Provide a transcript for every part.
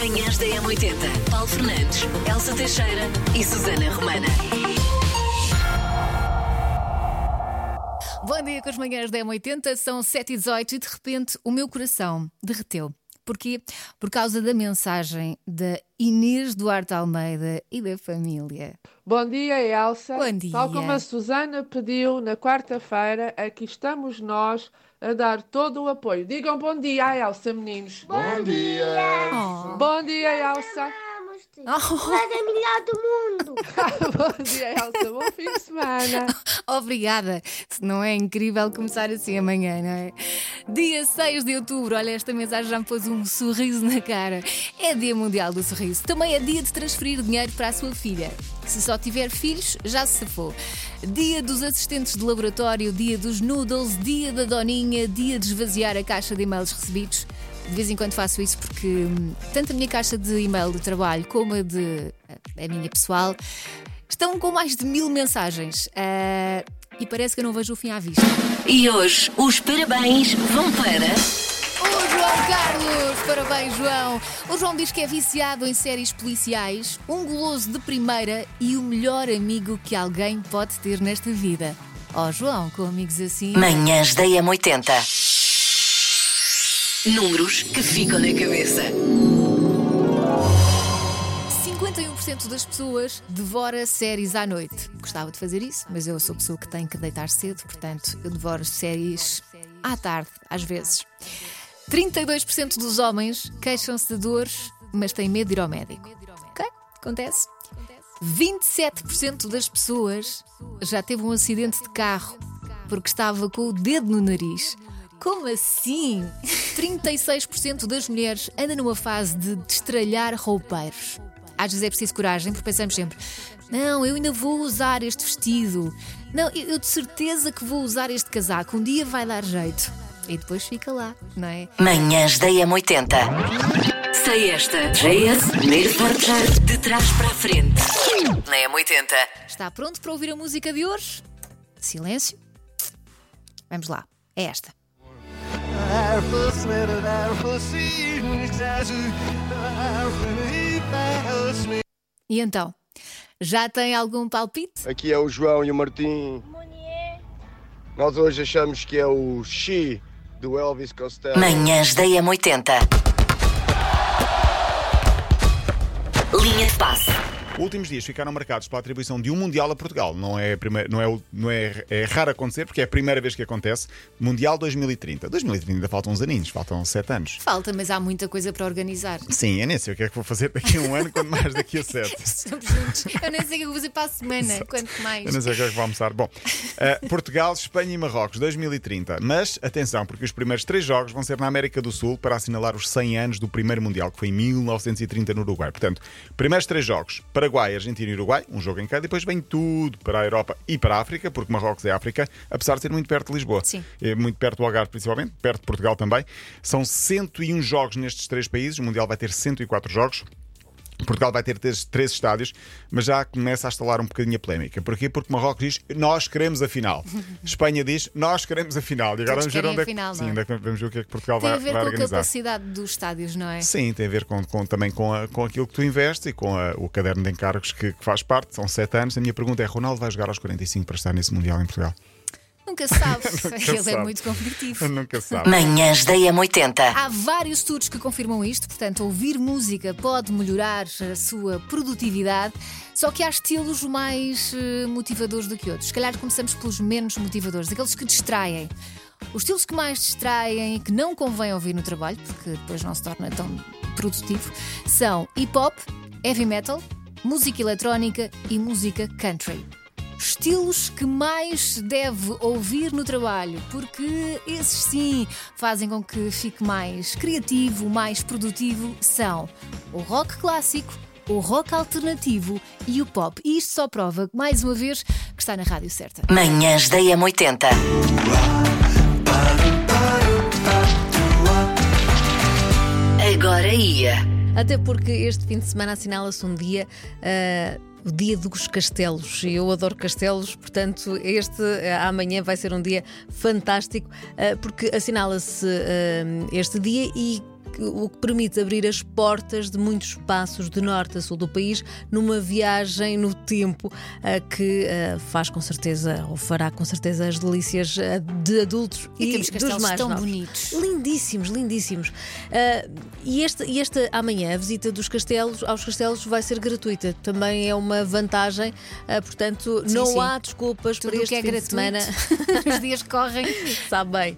Manhãs da M80. Paulo Fernandes, Elsa Teixeira e Susana Romana. Bom dia com as manhãs da M80, são 7h18 e de repente o meu coração derreteu. Porquê? Por causa da mensagem da Inês Duarte Almeida e da família. Bom dia, Elsa. Bom dia. Tal como a Susana pediu na quarta-feira, aqui estamos nós a dar todo o apoio. Digam bom dia à Elsa, meninos. Bom dia! Oh. Bom dia, Elsa. Oh. Era melhor do mundo! bom dia, Elsa. Bom fim de semana. Obrigada. Se Não é incrível começar assim amanhã, não é? Dia 6 de outubro, olha, esta mensagem já me pôs um sorriso na cara. É Dia Mundial do Sorriso. Também é dia de transferir dinheiro para a sua filha. Se só tiver filhos, já se safou. Dia dos assistentes de laboratório, dia dos noodles, dia da doninha, dia de esvaziar a caixa de e-mails recebidos. De vez em quando faço isso porque hum, tanto a minha caixa de e-mail de trabalho como a de a minha pessoal estão com mais de mil mensagens. Ah, e parece que eu não vejo o fim à vista. E hoje os parabéns vão para. João Carlos! Parabéns, João! O João diz que é viciado em séries policiais, um goloso de primeira e o melhor amigo que alguém pode ter nesta vida. Ó João, com amigos assim. Manhãs da M80. Números que ficam na cabeça. 51% das pessoas devora séries à noite. Gostava de fazer isso, mas eu sou pessoa que tem que deitar cedo, portanto, eu devoro séries à tarde, às vezes. 32% dos homens queixam-se de dores, mas têm medo de ir ao médico. Ok? Acontece. 27% das pessoas já teve um acidente de carro porque estava com o dedo no nariz. Como assim? 36% das mulheres andam numa fase de destralhar roupeiros. Às vezes é preciso coragem, porque pensamos sempre: não, eu ainda vou usar este vestido. Não, eu eu de certeza que vou usar este casaco. Um dia vai dar jeito. E depois fica lá, não é? Manhãs da M80. Sei esta. JS, primeiro forte de trás para a frente. Na M80. Está pronto para ouvir a música de hoje? Silêncio. Vamos lá. É esta. E então? Já tem algum palpite? Aqui é o João e o Martim. Nós hoje achamos que é o Xi do Elvis Costello. Manhãs da M80. Linha de passe. Últimos dias ficaram marcados pela atribuição de um Mundial a Portugal. Não é, primeira- não é, não é, é raro acontecer, porque é a primeira vez que acontece. Mundial 2030. 2030 ainda faltam uns aninhos, faltam sete anos. Falta, mas há muita coisa para organizar. Sim, eu nem sei o que é que vou fazer daqui a um ano, quanto mais daqui a sete. Estamos juntos. Eu nem sei o que eu vou fazer para a semana, quanto mais. Eu não sei o que é que vou almoçar. Bom, eh, Portugal, Espanha e Marrocos, 2030. Mas atenção, porque os primeiros três jogos vão ser na América do Sul para assinalar os 100 anos do primeiro Mundial, que foi em 1930 no Uruguai. Portanto, primeiros três jogos: Paraguai, Argentina e Uruguai, um jogo em cada, e depois vem tudo para a Europa e para a África, porque Marrocos é África, apesar de ser muito perto de Lisboa. Sim. É muito perto do Algarve, principalmente, perto de Portugal também. São 101 jogos nestes três países, o Mundial vai ter 104 jogos. Portugal vai ter três, estádios, mas já começa a instalar um bocadinho a polémica. Porquê? Porque Marrocos diz nós queremos a final. Espanha diz nós queremos a final. E agora Todos vamos ver onde é que, final, sim, não é? onde é que vamos ver o que é que Portugal Tem vai, a ver vai com a organizar. capacidade dos estádios, não é? Sim, tem a ver com, com- também com, a- com aquilo que tu investes e com a- o caderno de encargos que, que faz parte. São sete anos. A minha pergunta é: Ronaldo vai jogar aos 45 para estar nesse Mundial em Portugal? Nunca se sabe. Ele é sabe. muito competitivo. Nunca sabe. Manhãs da M80. Há vários estudos que confirmam isto, portanto, ouvir música pode melhorar a sua produtividade, só que há estilos mais eh, motivadores do que outros. Se calhar começamos pelos menos motivadores, aqueles que distraem. Os estilos que mais distraem e que não convém ouvir no trabalho, porque depois não se torna tão produtivo, são hip hop, heavy metal, música eletrónica e música country. Estilos que mais se deve ouvir no trabalho, porque esses sim fazem com que fique mais criativo, mais produtivo, são o rock clássico, o rock alternativo e o pop. E isto só prova, mais uma vez, que está na rádio certa. Manhãs da M80. Agora ia. Até porque este fim de semana assinala-se um dia. ah, o dia dos castelos. E Eu adoro castelos, portanto, este ah, amanhã vai ser um dia fantástico, ah, porque assinala-se ah, este dia e o que permite abrir as portas de muitos espaços de norte a sul do país numa viagem no tempo ah, que ah, faz com certeza, ou fará com certeza, as delícias ah, de adultos E e, temos dos mais tão novos. bonitos. Lindíssimos, lindíssimos. E esta, e esta amanhã, a visita dos castelos aos castelos vai ser gratuita. Também é uma vantagem, portanto, Sim, não sim. há desculpas Tudo para este que é fim de gratuito. semana. Os dias correm. Sabe bem.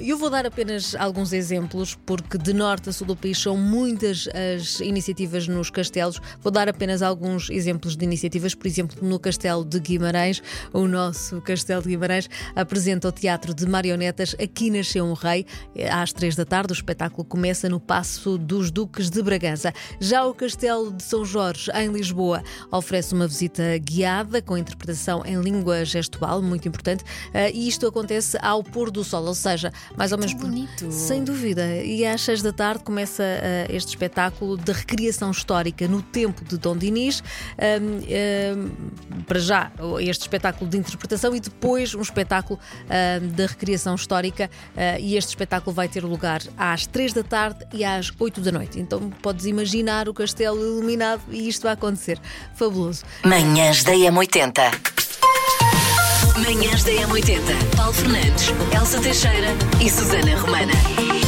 Eu vou dar apenas alguns exemplos, porque de norte a sul do país são muitas as iniciativas nos castelos. Vou dar apenas alguns exemplos de iniciativas. Por exemplo, no Castelo de Guimarães, o nosso Castelo de Guimarães apresenta o teatro de marionetas Aqui Nasceu um Rei. Às três da tarde, o espetáculo começa no Passo dos Duques de Bragança. Já o Castelo de São Jorge, em Lisboa, oferece uma visita guiada com interpretação em língua gestual, muito importante, ah, e isto acontece ao pôr do sol, ou seja, mais ou menos bonito. Sem dúvida. E às seis da tarde começa ah, este espetáculo de recriação histórica no tempo de Dom Dinis. Para já, este espetáculo de interpretação e depois um espetáculo ahm, de recriação histórica. ah, e este espetáculo vai ter lugar às três da tarde e às oito da noite. Então podes imaginar o castelo iluminado e isto vai acontecer. Fabuloso. Manhãs da M80. Manhãs da M80. Paulo Fernandes, Elsa Teixeira e Susana Romana.